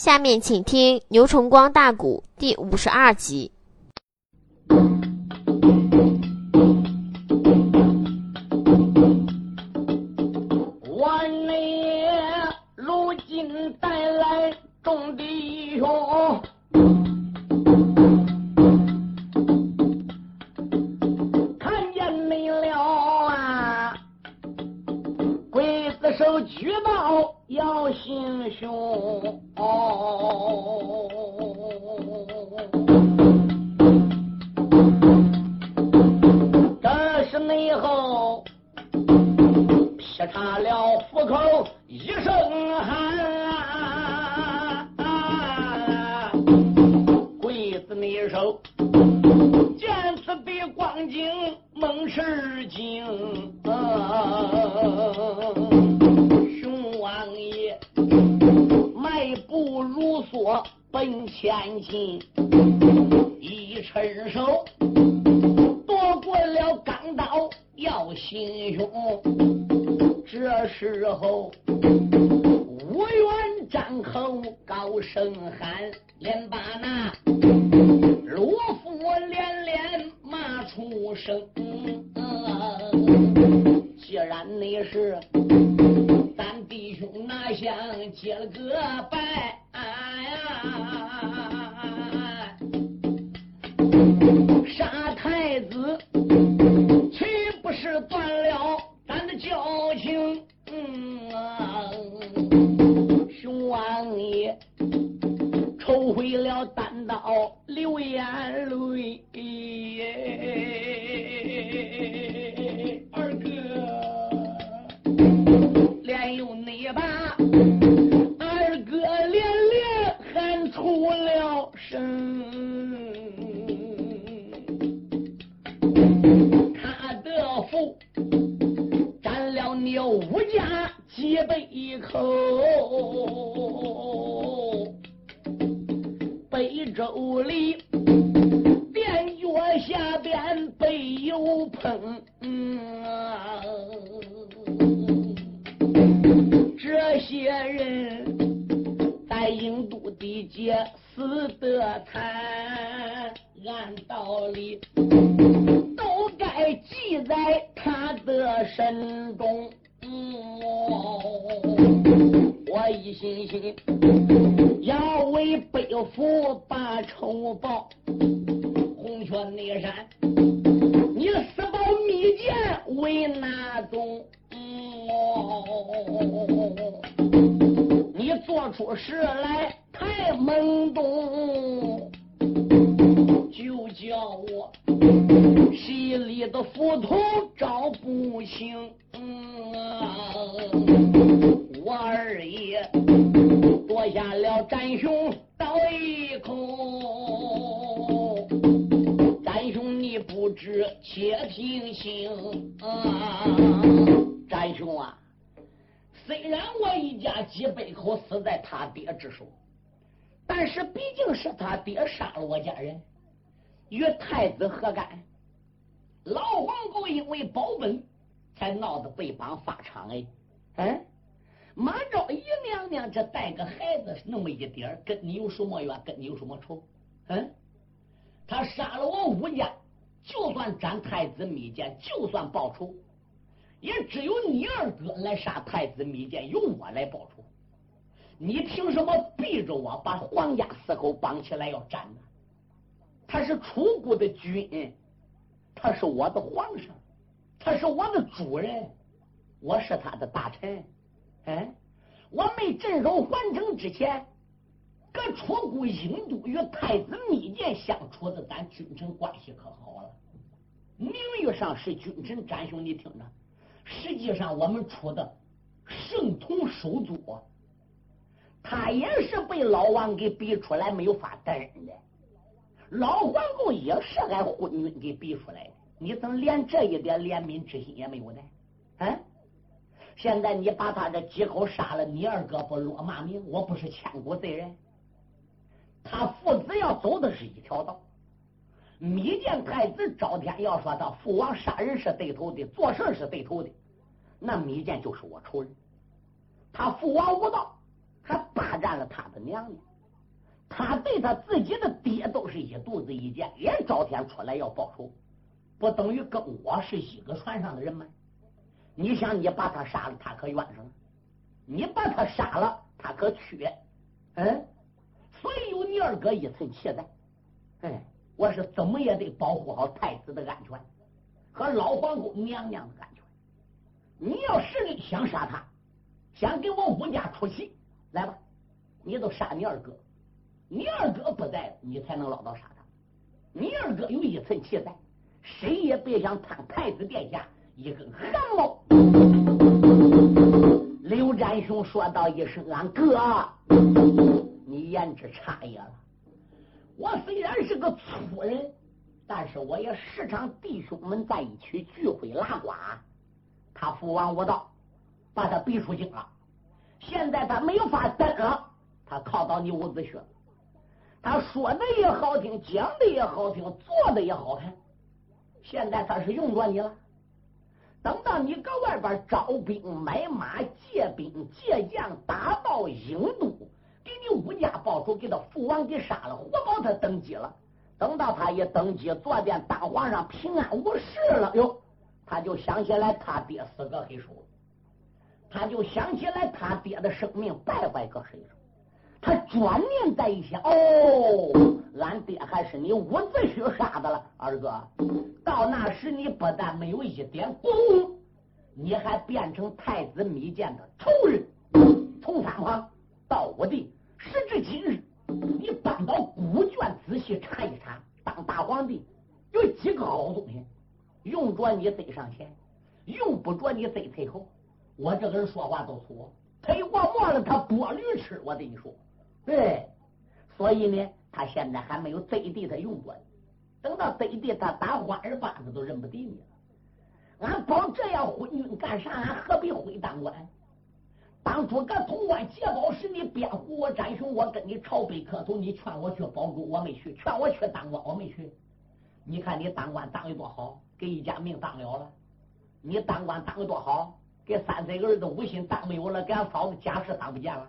下面请听牛崇光大鼓第五十二集。骂出声。既然你是咱弟兄拿香结了个拜，我一心心要为背负把仇报，红泉内山，你私宝密剑为哪种？你做出事来太懵懂，就叫我。心里的斧头找不清，我二爷夺下了展兄刀一口，展兄你不知且听行，展兄啊，虽然我一家几百口死在他爹之手，但是毕竟是他爹杀了我家人，与太子何干？老皇后因为保本，才闹得被绑发场哎，嗯，马昭仪娘娘这带个孩子那么一点跟你有什么冤？跟你有什么仇？嗯，他杀了我武家，就算斩太子密剑，就算报仇，也只有你二哥来杀太子密剑，由我来报仇。你凭什么逼着我把皇家四口绑起来要斩呢？他是楚国的君。他是我的皇上，他是我的主人，我是他的大臣。哎，我没镇守环城之前，搁楚国郢都与太子密剑相处的，咱君臣关系可好了。名誉上是君臣，展兄你听着，实际上我们处的圣同手足，他也是被老王给逼出来，没有法得人的。老皇后也是俺昏君给逼出来的，你怎么连这一点怜悯之心也没有呢？啊！现在你把他这几口杀了，你二哥不落骂名？我不是千古罪人？他父子要走的是一条道。密见太子赵天要说他父王杀人是对头的，做事是对头的，那密见就是我仇人。他父王无道，还霸占了他的娘娘。他对他自己的爹都是一肚子意见，也朝天出来要报仇，不等于跟我是一个船上的人吗？你想，你把他杀了，他可冤上；你把他杀了，他可缺。嗯，所以有你二哥一层气在。哎，我是怎么也得保护好太子的安全和老皇后娘娘的安全。你要实力想杀他，想给我武家出气，来吧，你都杀你二哥。你二哥不在，你才能捞到杀他。你二哥有一层气在，谁也别想贪太子殿下一根汗毛。刘占雄说道一声：“俺哥，你言之差也了。我虽然是个粗人，但是我也时常弟兄们在一起聚会拉呱。他父王无道，把他逼出京了。现在他没法等了，他靠到你伍子胥。”他说的也好听，讲的也好听，做的也好看。现在他是用着你了。等到你搁外边招兵买马、借兵借将，打到郢都，给你武家报仇，给他父王给杀了，活保他登基了。等到他一登基，坐殿当皇上，平安无事了，哟，他就想起来他爹死个黑手，他就想起来他爹的生命败坏个黑手。他转念再一想，哦，俺爹还是你伍子胥杀的了，二哥。到那时，你不但没有一点功，你还变成太子密谏的仇人。从三皇到武帝，时至今日，你搬到古卷仔细查一查，当大皇帝有几个好东西？用着你得上前，用不着你得退后。我这个人说话都粗，推过沫了，他剥驴吃。我跟你说。对，所以呢，他现在还没有贼地他用过，等到贼地他打花儿巴子都认不得你了。俺保这样昏君干啥？俺何必回当官？当初搁潼关劫宝时，你辩护我詹雄，我跟你朝北磕头，你劝我去保住，我没去；劝我去当官，我没去。你看你当官当的多好，给一家命当了了。你当官当的多好，给三岁儿子武心当没有了，给俺嫂子家事当不见了。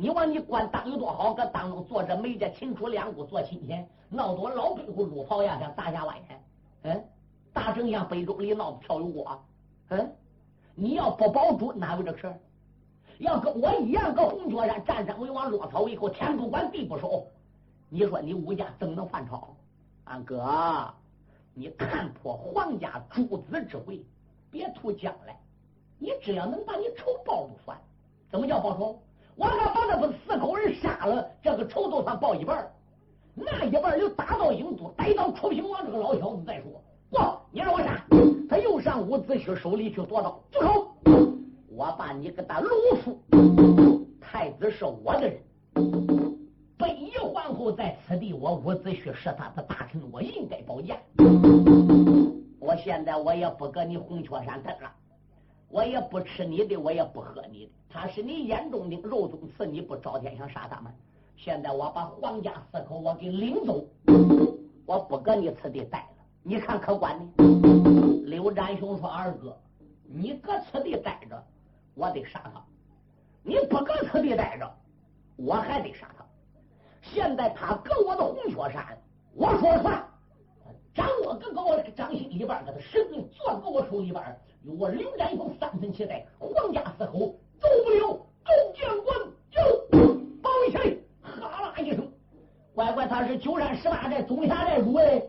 你往你官当有多好？搁当中坐着梅家秦楚两姑做亲戚，闹多老北户撸袍呀，像大夏万年。嗯，大丞相北中里闹得跳油锅。嗯，你要不保住，哪有这事儿？要跟我一样，搁红雀山占山为王，落草为寇，天不管地不收。你说你武家怎能犯朝？俺哥，你看破皇家诸子之悔，别图将来。你只要能把你仇报不算。怎么叫报仇？我要把那个四口人杀了，这个仇都算报一半那一半就打到郢都，逮到楚平王这个老小子再说。不，你让我杀，他又上伍子胥手里去夺刀，住手！我把你给他撸出。太子是我的人，北夷皇后在此地，我伍子胥是他的大臣，我应该保驾。我现在我也不搁你红雀山等了。我也不吃你的，我也不喝你的。他是你眼中钉、肉中刺，你不朝天想杀他们？现在我把皇家四口我给领走，我不搁你此地待了。你看可管呢？刘占雄说：“二哥，你搁此地待着，我得杀他；你不搁此地待着，我还得杀他。现在他搁我的红雀山，我说算。掌握搁搁我掌心里边，给他神命攥搁我手里边。”有我刘占雄三分期待，皇家四口走不了。众将官就绑起来！哈啦一声，乖乖，他是九山十八寨总辖寨主哎，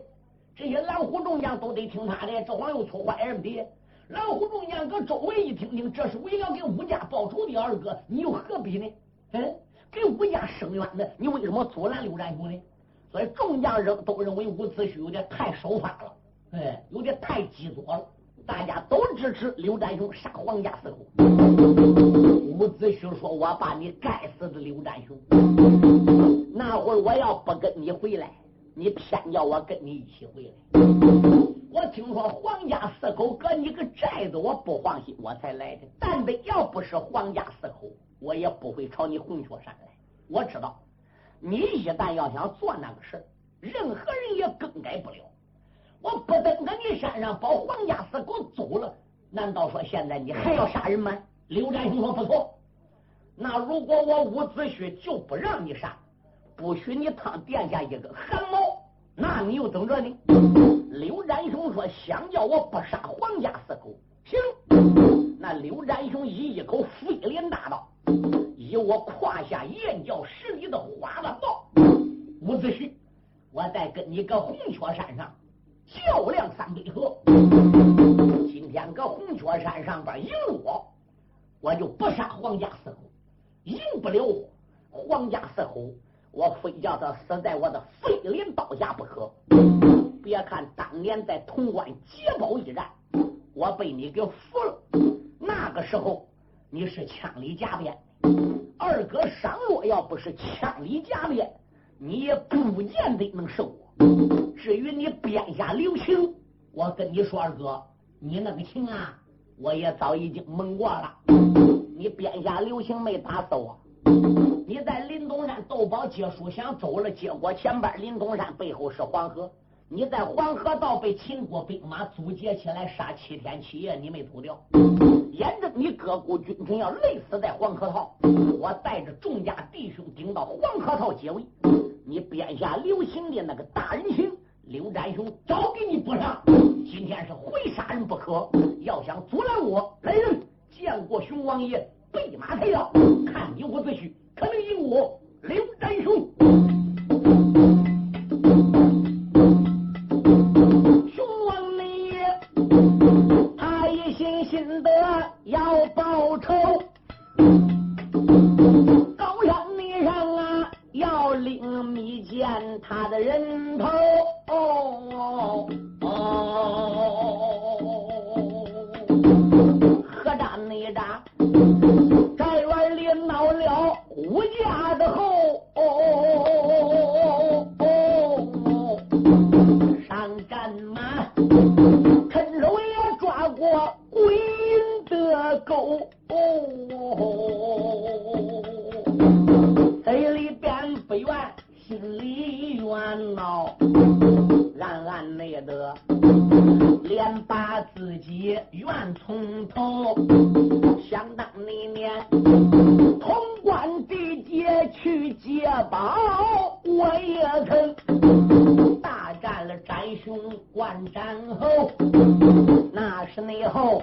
这些蓝虎众将都得听他的。这黄又错坏人的，蓝虎众将搁周围一听听，这是为了给武家报仇的二哥，你又何必呢？嗯，给武家伸冤的，你为什么阻拦刘占雄呢？所以众将认都认为伍子胥有点太守法了，哎，有点太激作了。大家都支持刘占雄杀皇家四口。伍子胥说：“我把你该死的刘占雄，那会儿我要不跟你回来，你偏叫我跟你一起回来。我听说皇家四口搁你个寨子，我不放心，我才来的。但得要不是皇家四口，我也不会朝你红雀山来。我知道，你一旦要想做那个事任何人也更改不了。”我不登在你山上把黄家四口走了，难道说现在你还要杀人吗？刘占雄说不错，那如果我伍子胥就不让你杀，不许你烫殿下一个汗毛，那你又等着呢？刘占雄说：“想叫我不杀黄家四口，行。”那刘占雄以一口飞镰大刀，以我胯下燕叫十里的花了道：“伍子胥，我再跟你搁红雀山上较量三回合。今天搁红雀山上边赢我，我就不杀皇家四虎；赢不了我皇家四虎，我非叫他死在我的飞镰刀下不可。别看当年在潼关捷宝一战，我被你给俘了。”那个时候你是枪里夹鞭，二哥商洛要不是枪里夹鞭，你也不见得能胜我。至于你鞭下留情，我跟你说，二哥，你那个情啊，我也早已经蒙过了。你鞭下留情没打死我，你在林东山斗宝接书想走了，结果前边林东山背后是黄河。你在黄河道被秦国兵马阻截起来杀七天七夜，你没走掉，眼睁你哥哥君臣要累死在黄河套，我带着众家弟兄顶到黄河套解围，你编下刘行的那个大人情，刘占雄早给你补上，今天是非杀人不可，要想阻拦我，来人见过熊王爷，备马抬轿，看你伍子胥可能赢我刘占雄。沟，嘴里边不怨，心里怨恼，暗暗内得，连把自己怨从头。想当那年，潼关地界去接宝，我也曾大战了宅雄关斩后，那是内后。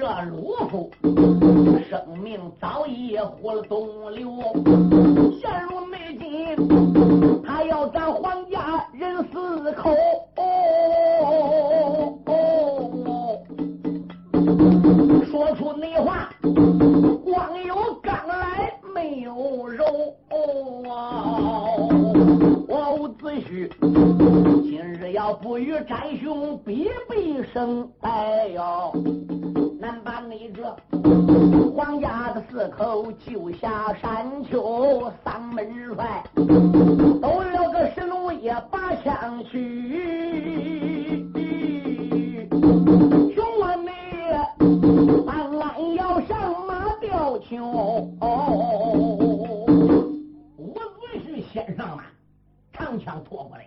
这鲁夫，生命早已化了东流，陷入内奸，他要咱黄家人死口。说出那话，光有刚来没有肉。我无子胥今日要不与展兄比比生，哎呦！南把那这黄家的四口救下山丘，三门帅都了个十弩也拔枪去，兄弟们，俺要上马吊球，我准是先上马，长枪拖过来。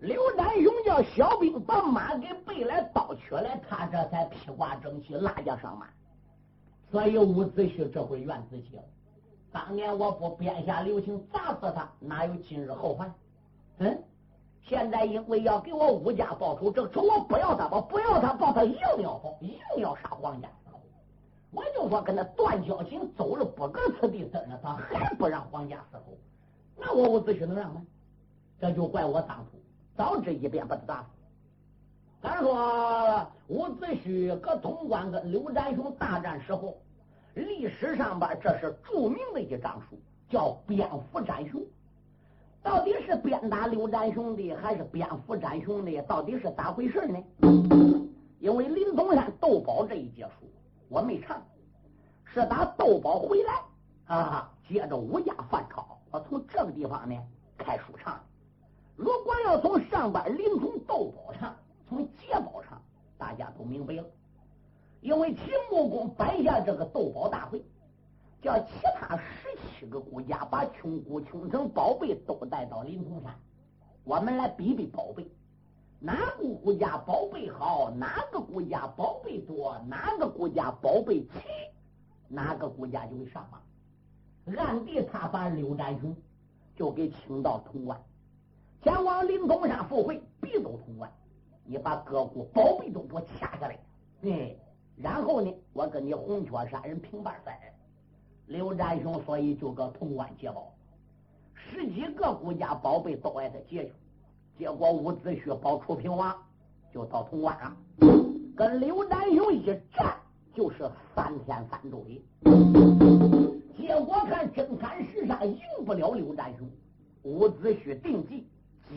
刘丹勇叫小兵把马给背来倒取来，他这才披挂整齐，拉架上马。所以伍子胥这回怨自己了。当年我不编下留情砸死他，哪有今日后患？嗯，现在因为要给我武家报仇，这仇我不要他报，不要他报，他硬要报，硬要杀皇家。我就说跟他断交情，走了不搁此地等着他，还不让皇家死后，那我伍子胥能让吗？这就怪我当初早知一遍把他打死。咱说伍子胥搁潼关跟刘占雄大战时候。历史上边，这是著名的一章书，叫蝙蝠战雄。到底是鞭打刘占雄的，还是蝙蝠战雄的？到底是咋回事呢？因为林东山斗宝这一节书我没唱，是打斗宝回来啊，接着武家反超，我从这个地方呢开书唱。如果要从上边林冲斗宝唱，从捷宝唱，大家都明白了。因为秦穆公摆下这个斗宝大会，叫其他十七个国家把穷国穷城宝贝都带到灵通山，我们来比比宝贝，哪个国家宝贝好，哪个国家宝贝多，哪个国家宝贝齐，哪个国家就会上榜。暗地他把刘占雄就给请到潼关，前往灵通山赴会，必走潼关。你把各国宝贝都给我掐下来，哎。然后呢，我跟你红雀山人平半分。刘占雄所以就搁潼关接宝，十几个国家宝贝都挨他接去。结果伍子胥保楚平王就到潼关了，跟刘占雄一战就是三天三昼夜。结果看真看实上赢不了刘占雄，伍子胥定计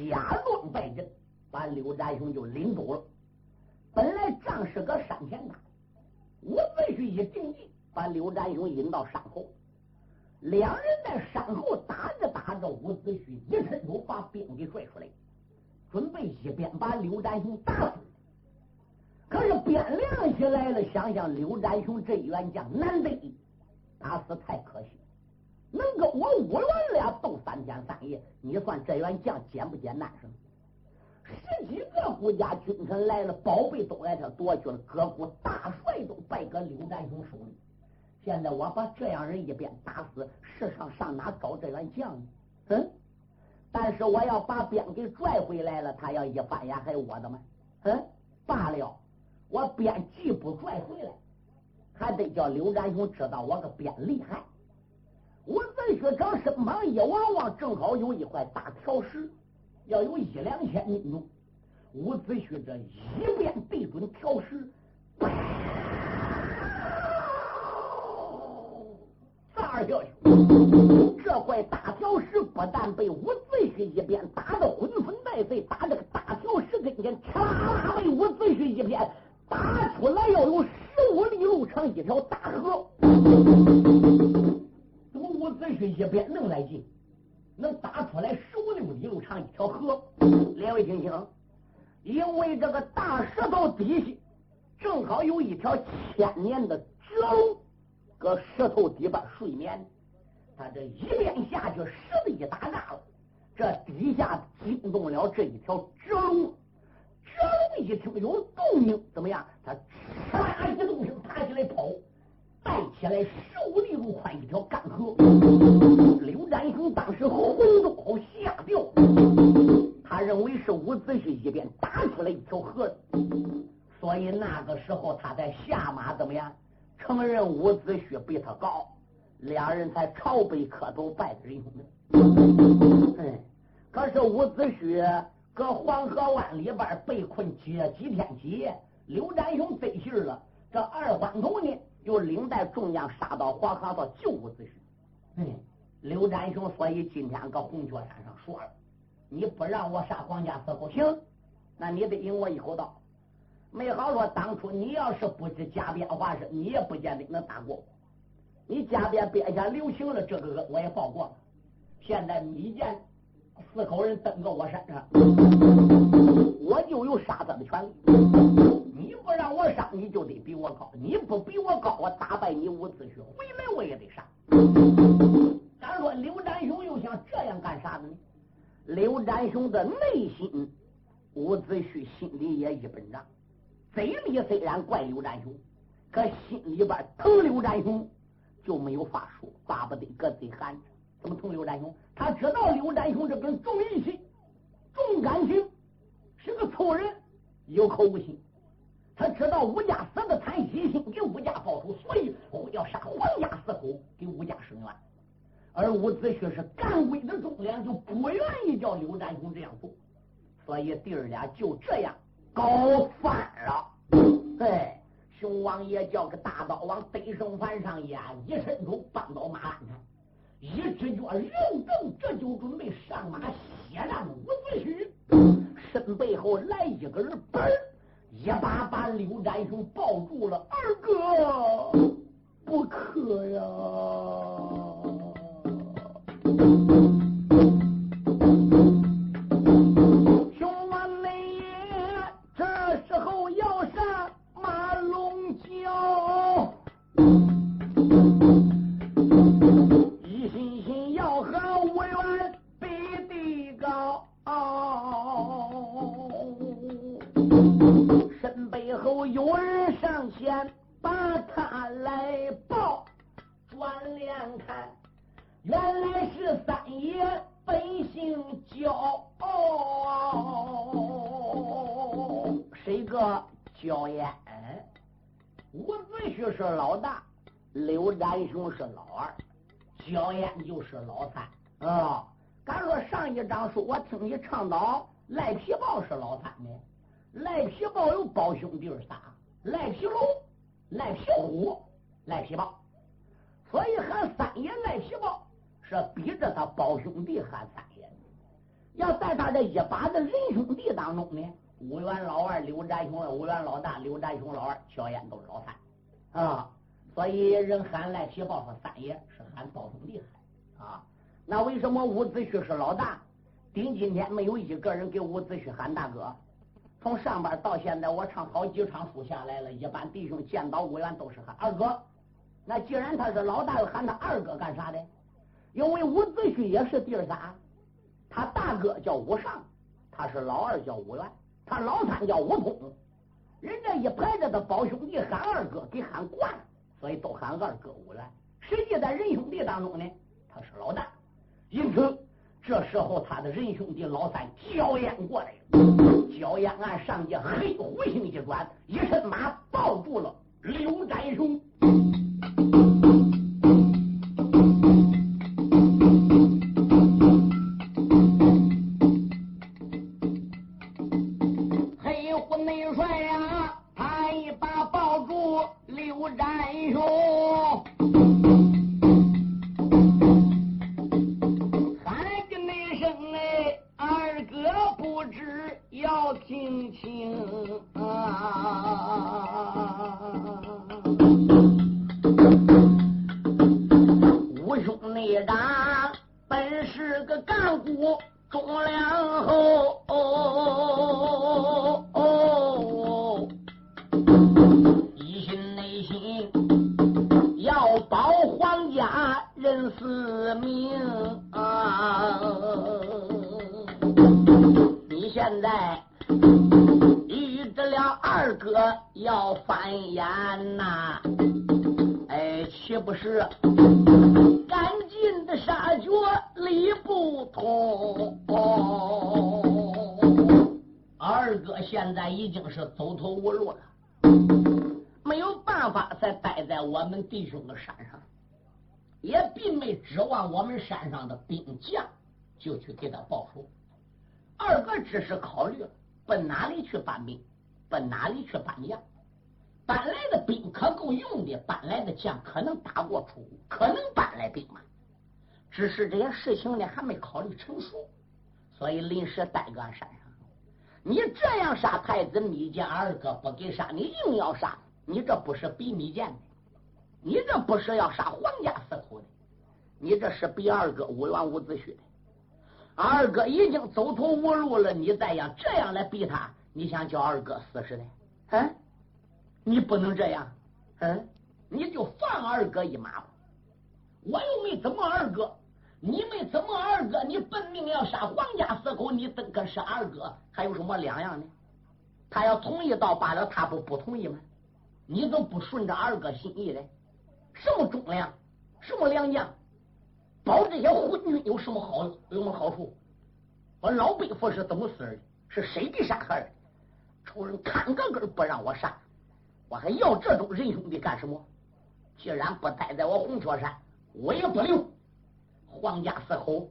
假装败阵，把刘占雄就领走了。本来仗是个山前打。伍子胥一定计，把刘占雄引到山后，两人在山后打着打着，伍子胥一伸手把兵给拽出来，准备一边把刘占雄打死。可是边亮起来了，想想刘占雄这一员将难得，打死太可惜。能跟我五员俩斗三天三夜，你算这员将简不简单？是？十几个国家君臣来了，宝贝都挨他夺去了，各国大帅都败搁刘占雄手里。现在我把这样人一边打死，世上上哪找这员将呢？嗯，但是我要把鞭给拽回来了，他要一翻眼还我的吗？嗯，罢了，我鞭既不拽回来，还得叫刘占雄知道我个鞭厉害。我再学长身旁一望望，正好有一块大条石。要有一两千斤重，伍子胥这一鞭对准条石，砸下去。这块大条石不但被伍子胥一鞭打得魂飞带碎，打这个大条石跟前，嚓啦啦被伍子胥一鞭打出来，要有十五里路长一条大河。怎么伍子胥一鞭能来劲？能打出来十五六里路长一条河，两位听清，因为这个大石头底下正好有一条千年的绝龙，搁石头底边睡眠。他这一鞭下去，石子一打炸了，这底下惊动了这一条绝龙。绝龙一听有动静，怎么样？他唰一动声，爬起来跑。带起来十五里路宽一条干河，刘占雄当时魂都好吓掉，他认为是伍子胥一边打出来一条河，所以那个时候他在下马怎么样？承认伍子胥比他高，两人才朝北磕头拜仁兄。嗯，可是伍子胥搁黄河湾里边被困几几天几夜，刘占雄得信了，这二关头呢？又领带众将杀到黄河道救伍子胥。嗯，刘占雄所以今天搁红雀山上说了：“你不让我杀皇家四口，行，那你得引我一口道。没好说，当初你要是不知加鞭化身，你也不见得能打过我。你加鞭鞭下留情了，这个我也报过了。现在你见四口人登到我山上，我就有杀他的权利。”不让我杀，你就得比我高；你不比我高，我打败你伍子胥，回来我也得杀。咱说刘占雄又想这样干啥呢？刘占雄的内心，伍子胥心里也一本账。嘴里虽然怪刘占雄，可心里边疼刘占雄，就没有法说，巴不得搁嘴含着。怎么疼刘占雄？他知道刘占雄这个人重义气、重感情，是个粗人，有口无心。他知道吴家死的贪心心给吴家报仇，所以要杀黄家四口给吴家伸冤。而伍子胥是干魏的忠良，就不愿意叫刘占雄这样做，所以弟儿俩就这样搞反了。哎，熊王爷叫个大刀往北胜翻上压，一伸手扳倒马鞍上，一只脚扔正，这就准备上马血战伍子胥。身背后来一个人，嘣。一把把刘占雄抱住了，二哥不可呀！转脸看，原来是三爷本姓焦，谁个焦烟？伍子胥是老大，刘占雄是老二，焦烟就是老三啊。敢说上一章书，我听你倡导赖皮豹是老三呢？赖皮豹有胞兄弟仨，赖皮龙、赖皮虎、赖皮豹，所以喊三爷赖皮豹是逼着他胞兄弟喊三爷。要在他这一把子仁兄弟当中呢，五元老二刘占雄，五元老大刘占雄，老二小燕都是老三啊。所以人喊赖皮豹和三爷是喊胞兄弟喊啊。那为什么伍子胥是老大？顶今天没有一个人给伍子胥喊大哥。从上班到现在，我唱好几场书下来了，一般弟兄见到伍员都是喊二哥。那既然他是老大，又喊他二哥干啥的？因为伍子胥也是弟儿仨，他大哥叫伍尚，他是老二叫伍员，他老三叫伍通。人家一排着的胞兄弟喊二哥，给喊惯了，所以都喊二哥伍员。实际在仁兄弟当中呢，他是老大，因此。这时候，他的仁兄弟老三焦烟过来了。焦烟按上街，黑虎星一转，一身马抱住了刘占雄。在待在我们弟兄的山上，也并没指望我们山上的兵将就去给他报仇。二哥只是考虑奔哪里去搬兵，奔哪里去搬将。搬来的兵可够用的，搬来的将可能打过出户，可能搬来兵马。只是这些事情呢，还没考虑成熟，所以临时待搁山上。你这样杀太子密见二哥不给杀，你硬要杀，你这不是比密见的？你这不是要杀皇家四口的，你这是比二哥无缘无子胥的。二哥已经走投无路了，你再要这样来逼他，你想叫二哥死似的？嗯，你不能这样，嗯，你就放二哥一马吧。我又没怎么二哥，你没怎么二哥，你本命要杀皇家四口，你跟跟杀二哥还有什么两样呢？他要同意倒罢了，他不不同意吗？你都不顺着二哥心意的。什么忠良，什么良将，保这些昏君有什么好有什么好处？我老伯父是怎么死的？是谁给杀害的？仇人看个根不让我杀，我还要这种仁兄弟干什么？既然不待在我红雀山，我也不留。皇家四口，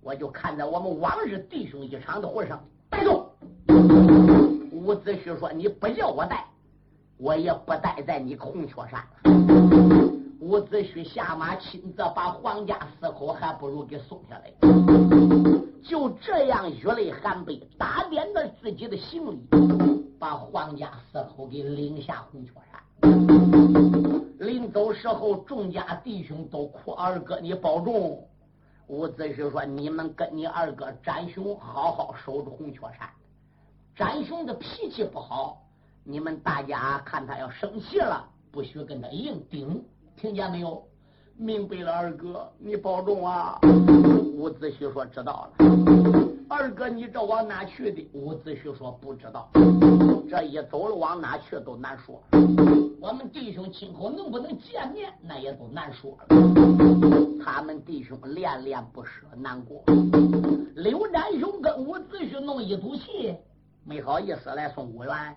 我就看在我们往日弟兄一场的份上，带走。伍子胥说：“你不叫我带，我也不待在你红雀山。”伍子胥下马，亲自把皇家四口还不如给送下来。就这样，雨泪含悲，打点着自己的行李，把皇家四口给领下红雀山。临走时候，众家弟兄都哭：“二哥，你保重。”伍子胥说：“你们跟你二哥展雄好好守住红雀山。展雄的脾气不好，你们大家看他要生气了，不许跟他硬顶。”听见没有？明白了，二哥，你保重啊！伍子胥说：“知道了。”二哥，你这往哪去的？伍子胥说：“不知道。”这一走了，往哪去都难说。我们弟兄今后能不能见面，那也都难说了。他们弟兄恋恋不舍，难过。刘占雄跟伍子胥弄一赌气，没好意思来送五元，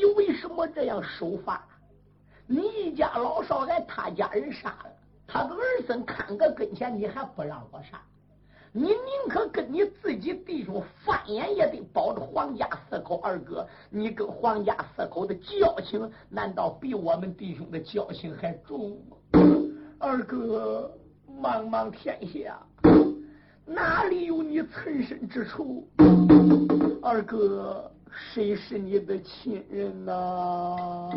你为什么这样守法？你一家老少挨他家人杀了。他个儿孙看个跟前，你还不让我杀？你宁可跟你自己弟兄翻眼，也得保着黄家四口。二哥，你跟黄家四口的交情，难道比我们弟兄的交情还重吗？二哥，茫茫天下，哪里有你存身之处？二哥，谁是你的亲人呐？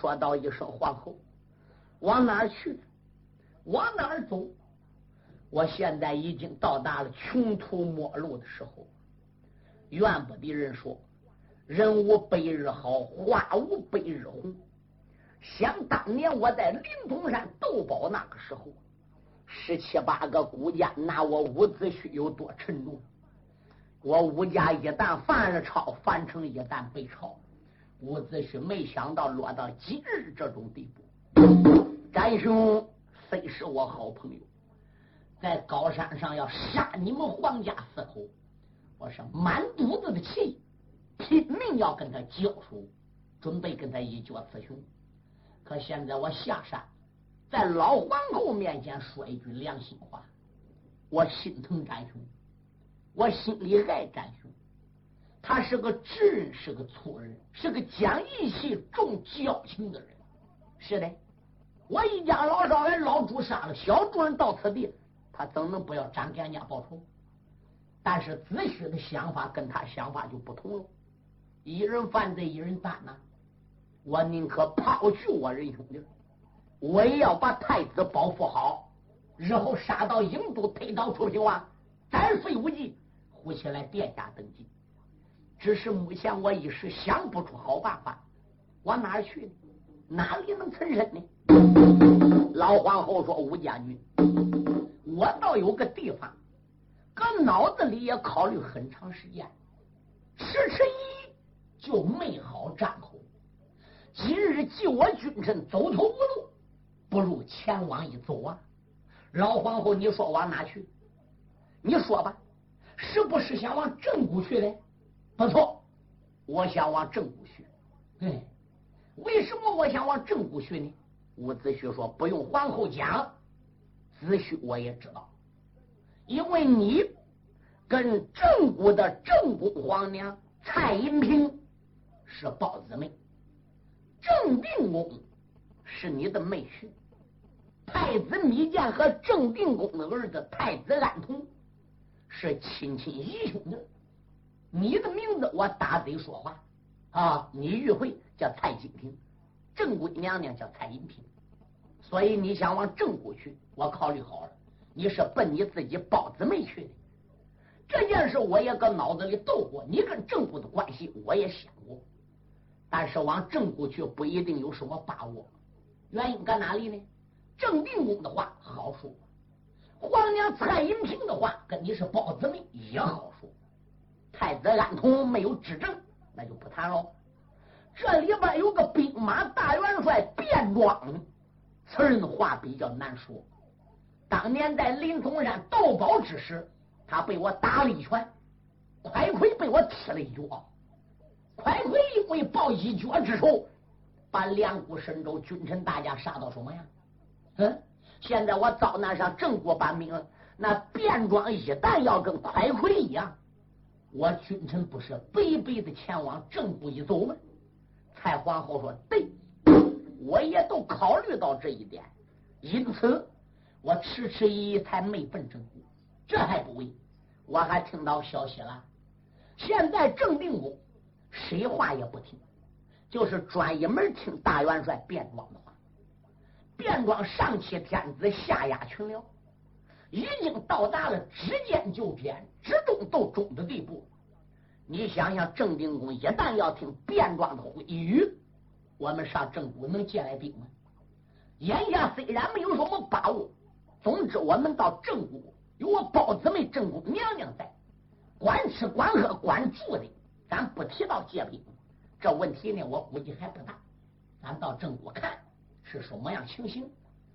说道一声：“皇后，往哪儿去？往哪儿走？我现在已经到达了穷途末路的时候。怨不得人说，人无百日好，花无百日红。想当年我在灵通山斗宝那个时候，十七八个孤家拿我伍子胥有多沉重。”我吴家一旦犯了抄，樊城一旦被抄，伍子胥没想到落到今日这种地步。展兄虽是我好朋友，在高山上要杀你们黄家四口，我是满肚子的气，拼命要跟他交手，准备跟他一决雌雄。可现在我下山，在老皇后面前说一句良心话，我心疼展兄。我心里爱展雄，他是个直人，是个粗人，是个讲义气、重交情的人。是的，我一家老少给老朱杀了，小主人到此地，他怎能不要张给俺家报仇？但是子虚的想法跟他想法就不同了，一人犯罪一人担呐。我宁可抛去我人兄弟，我也要把太子保护好，日后杀到郢都，推倒出平王，斩碎无忌。扶起来殿下登基，只是目前我一时想不出好办法，往哪儿去？哪里能存身呢？老皇后说：“吴将军，我倒有个地方，搁脑子里也考虑很长时间，迟迟一就没好张口。今日既我君臣走投无路，不如前往一走啊！”老皇后，你说往哪去？你说吧。是不是想往正骨去的？不错，我想往正骨去。哎，为什么我想往正骨去呢？伍子胥说：“不用皇后讲，子胥我也知道，因为你跟正骨的正宫皇娘蔡银平是胞姊妹，正定公是你的妹婿，太子芈见和正定公的儿子太子安童是亲亲义兄的。你的名字我打嘴说话啊，你玉慧叫蔡金平，正宫娘娘叫蔡银平。”所以你想往正骨去，我考虑好了，你是奔你自己胞姊妹去的。这件事我也搁脑子里斗过，你跟正骨的关系我也想过，但是往正骨去不一定有什么把握。原因搁哪里呢？正定公的话好说，皇娘蔡银平的话跟你是胞姊妹也好说。太子安童没有指证，那就不谈了。这里边有个兵马大元帅卞庄。此人的话比较难说。当年在林冲山盗宝之时，他被我打了一拳，快快被我踢了一脚。快快因为报一脚之仇，把两股神州君臣大家杀到什么呀？嗯，现在我遭难上郑国搬命，那便装一旦要跟快快一样，我君臣不是卑卑的前往郑国一走吗？蔡皇后说：“对。”我也都考虑到这一点，因此我迟迟疑疑才没奔正宫。这还不为，我还听到消息了。现在正定宫谁话也不听，就是专一门听大元帅卞庄的话。卞庄上欺天子，下压群僚，已经到达了指奸就偏、指中斗中的地步。你想想，正定宫一旦要听卞庄的回语。我们上正骨能借来兵吗？眼下虽然没有什么把握，总之我们到正骨有我包姊妹正骨娘娘在，管吃管喝管住的，咱不提到借兵，这问题呢，我估计还不大。咱到正骨看是什么样情形，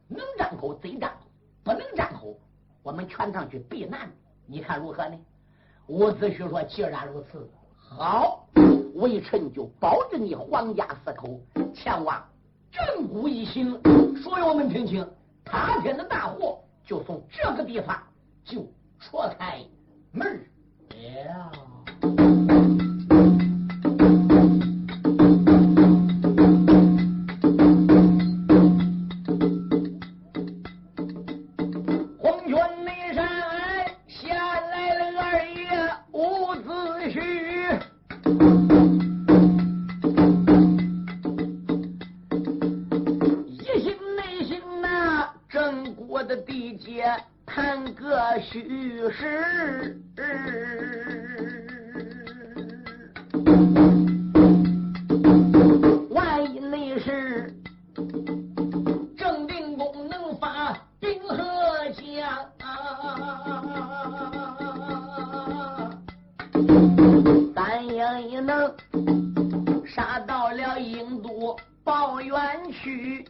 能张口贼张口，不能张口，我们全上去避难，你看如何呢？伍子胥说：“既然如此，好。”微臣就保着你皇家四口前往正骨一行，所友们听清，他天的大祸就从这个地方就戳开门了。杀到了印度抱怨去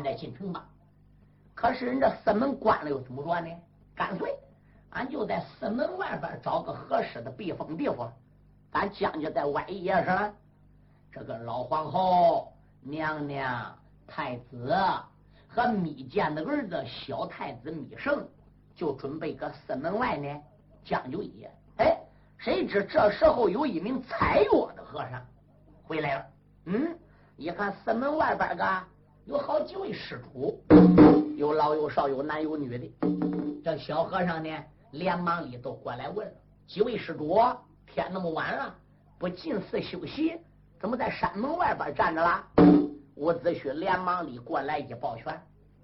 俺再进城吧。可是人这四门关了，又怎么着呢？干脆，俺就在四门外边找个合适的避风地方。咱将就在外夜上，这个老皇后、娘娘、太子和密监的儿子小太子密胜，就准备搁四门外呢将就一夜。哎，谁知这时候有一名采药的和尚回来了。嗯。一看四门外边个有好几位施主，有老有少，有男有女的。这小和尚呢，连忙里都过来问：几位施主，天那么晚了，不进寺休息，怎么在山门外边站着了？伍子胥连忙里过来一抱拳，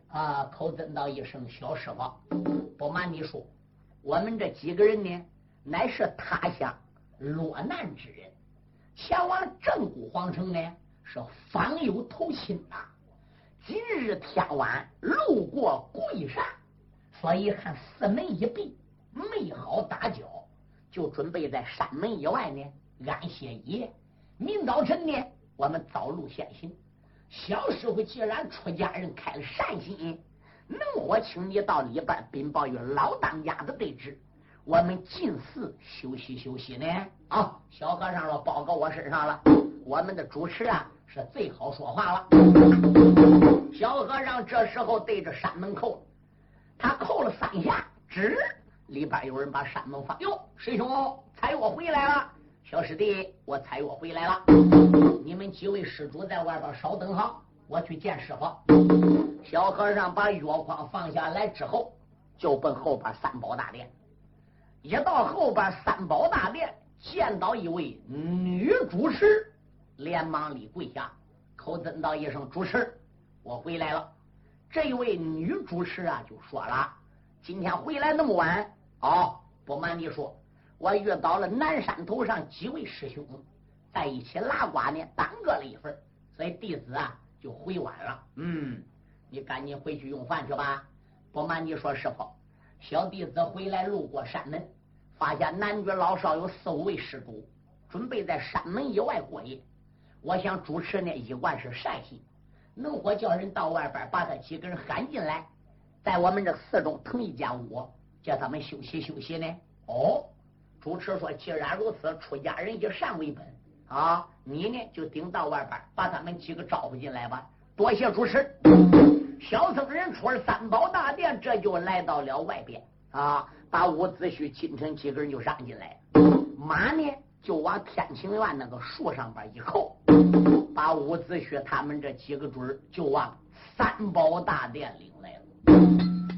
啊，口尊道一声小师傅，不瞒你说，我们这几个人呢，乃是他乡落难之人，前往正骨皇城呢。是访友投亲啊！今日天晚路过贵山，所以看四门一闭，没好打搅，就准备在山门以外呢安歇一夜。明早晨呢，我们早路先行。小师傅既然出家人开了善心，能我请你到里边禀报与老当家的对质，我们进寺休息休息呢。啊，小和尚说报告我身上了，我们的主持啊。是最好说话了。小和尚这时候对着山门叩，他叩了三下，吱，里边有人把山门放。哟，师兄，财我回来了。小师弟，我财我回来了。你们几位施主在外边稍等哈，我去见师傅。小和尚把药筐放下来之后，就奔后边三宝大殿。一到后边三宝大殿，见到一位女主持。连忙里跪下，口尊道一声：“主持，我回来了。”这一位女主持啊，就说了：“今天回来那么晚，哦，不瞒你说，我遇到了南山头上几位师兄，在一起拉呱呢，耽搁了一份，所以弟子啊就回晚了。嗯，你赶紧回去用饭去吧。不瞒你说，师傅，小弟子回来路过山门，发现男女老少有四五位施主，准备在山门以外过夜。”我想主持呢，一贯是善心，能否叫人到外边把他几个人喊进来，在我们这寺中腾一间屋，叫他们休息休息呢？哦，主持说，既然如此，出家人以善为本啊，你呢就顶到外边把他们几个招呼进来吧。多谢主持。小僧人出了三宝大殿，这就来到了外边啊，把伍子胥、金城几个人就让进来，马呢？就往天庭院那个树上边一扣，把伍子胥他们这几个准儿就往三宝大殿领来了。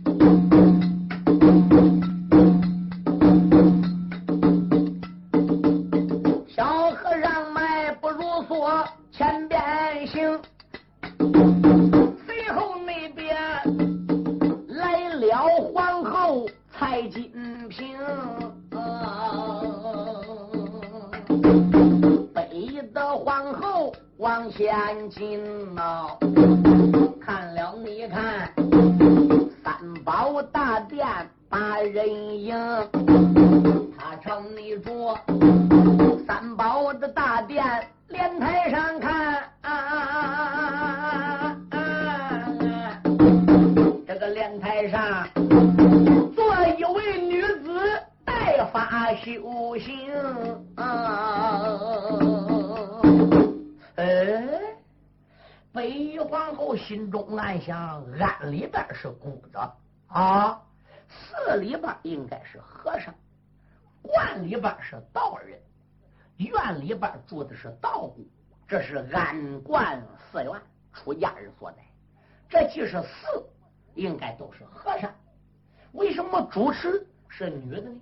观里边是道人，院里边住的是道姑，这是安观寺院，出家人所在。这既是寺，应该都是和尚。为什么主持是女的呢？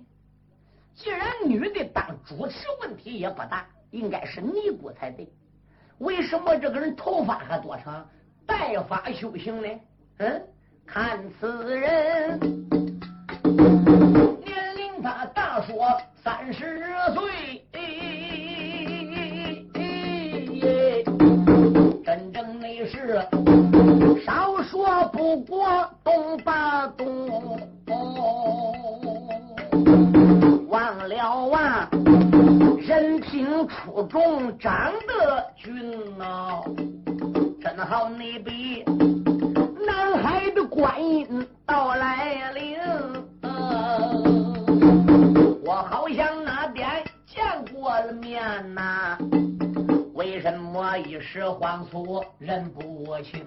既然女的当主持，问题也不大，应该是尼姑才对。为什么这个人头发还多长，带发修行呢？嗯，看此人年龄他大说三十岁，真正的是少说不过东八东。忘了啊人品出众，长得俊呐，真好你比南海的观音到来临。我好像那边见过了面呐，为什么一时慌促认不清？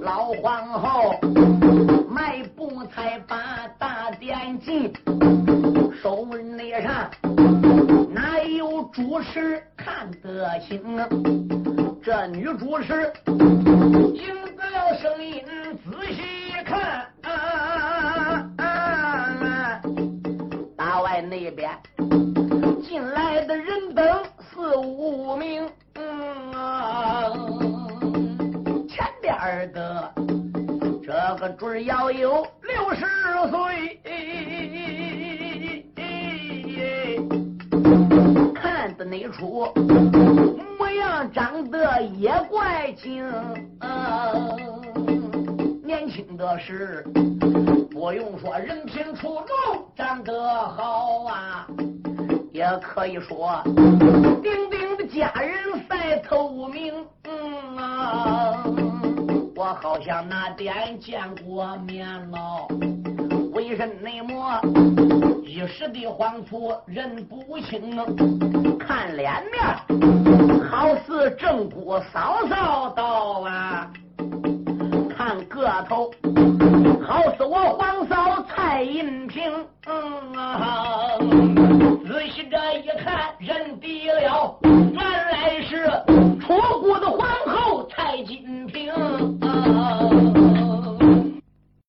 老皇后迈步才把大殿进，手内上。哪有主持看得清？这女主持听得了声音，那边。进来的人等四五名，嗯前边的这个准要有六十岁。那出模样长得也怪精，的是不用说人品出众，长得好啊，也可以说丁丁的家人赛透明。嗯啊，我好像那点见过面了，为人内么？一时的慌促认不清，看脸面好似正姑嫂嫂道啊，个头。好似我皇嫂蔡银平，嗯啊，仔细这一看，认低了，原来是楚国的皇后蔡金平。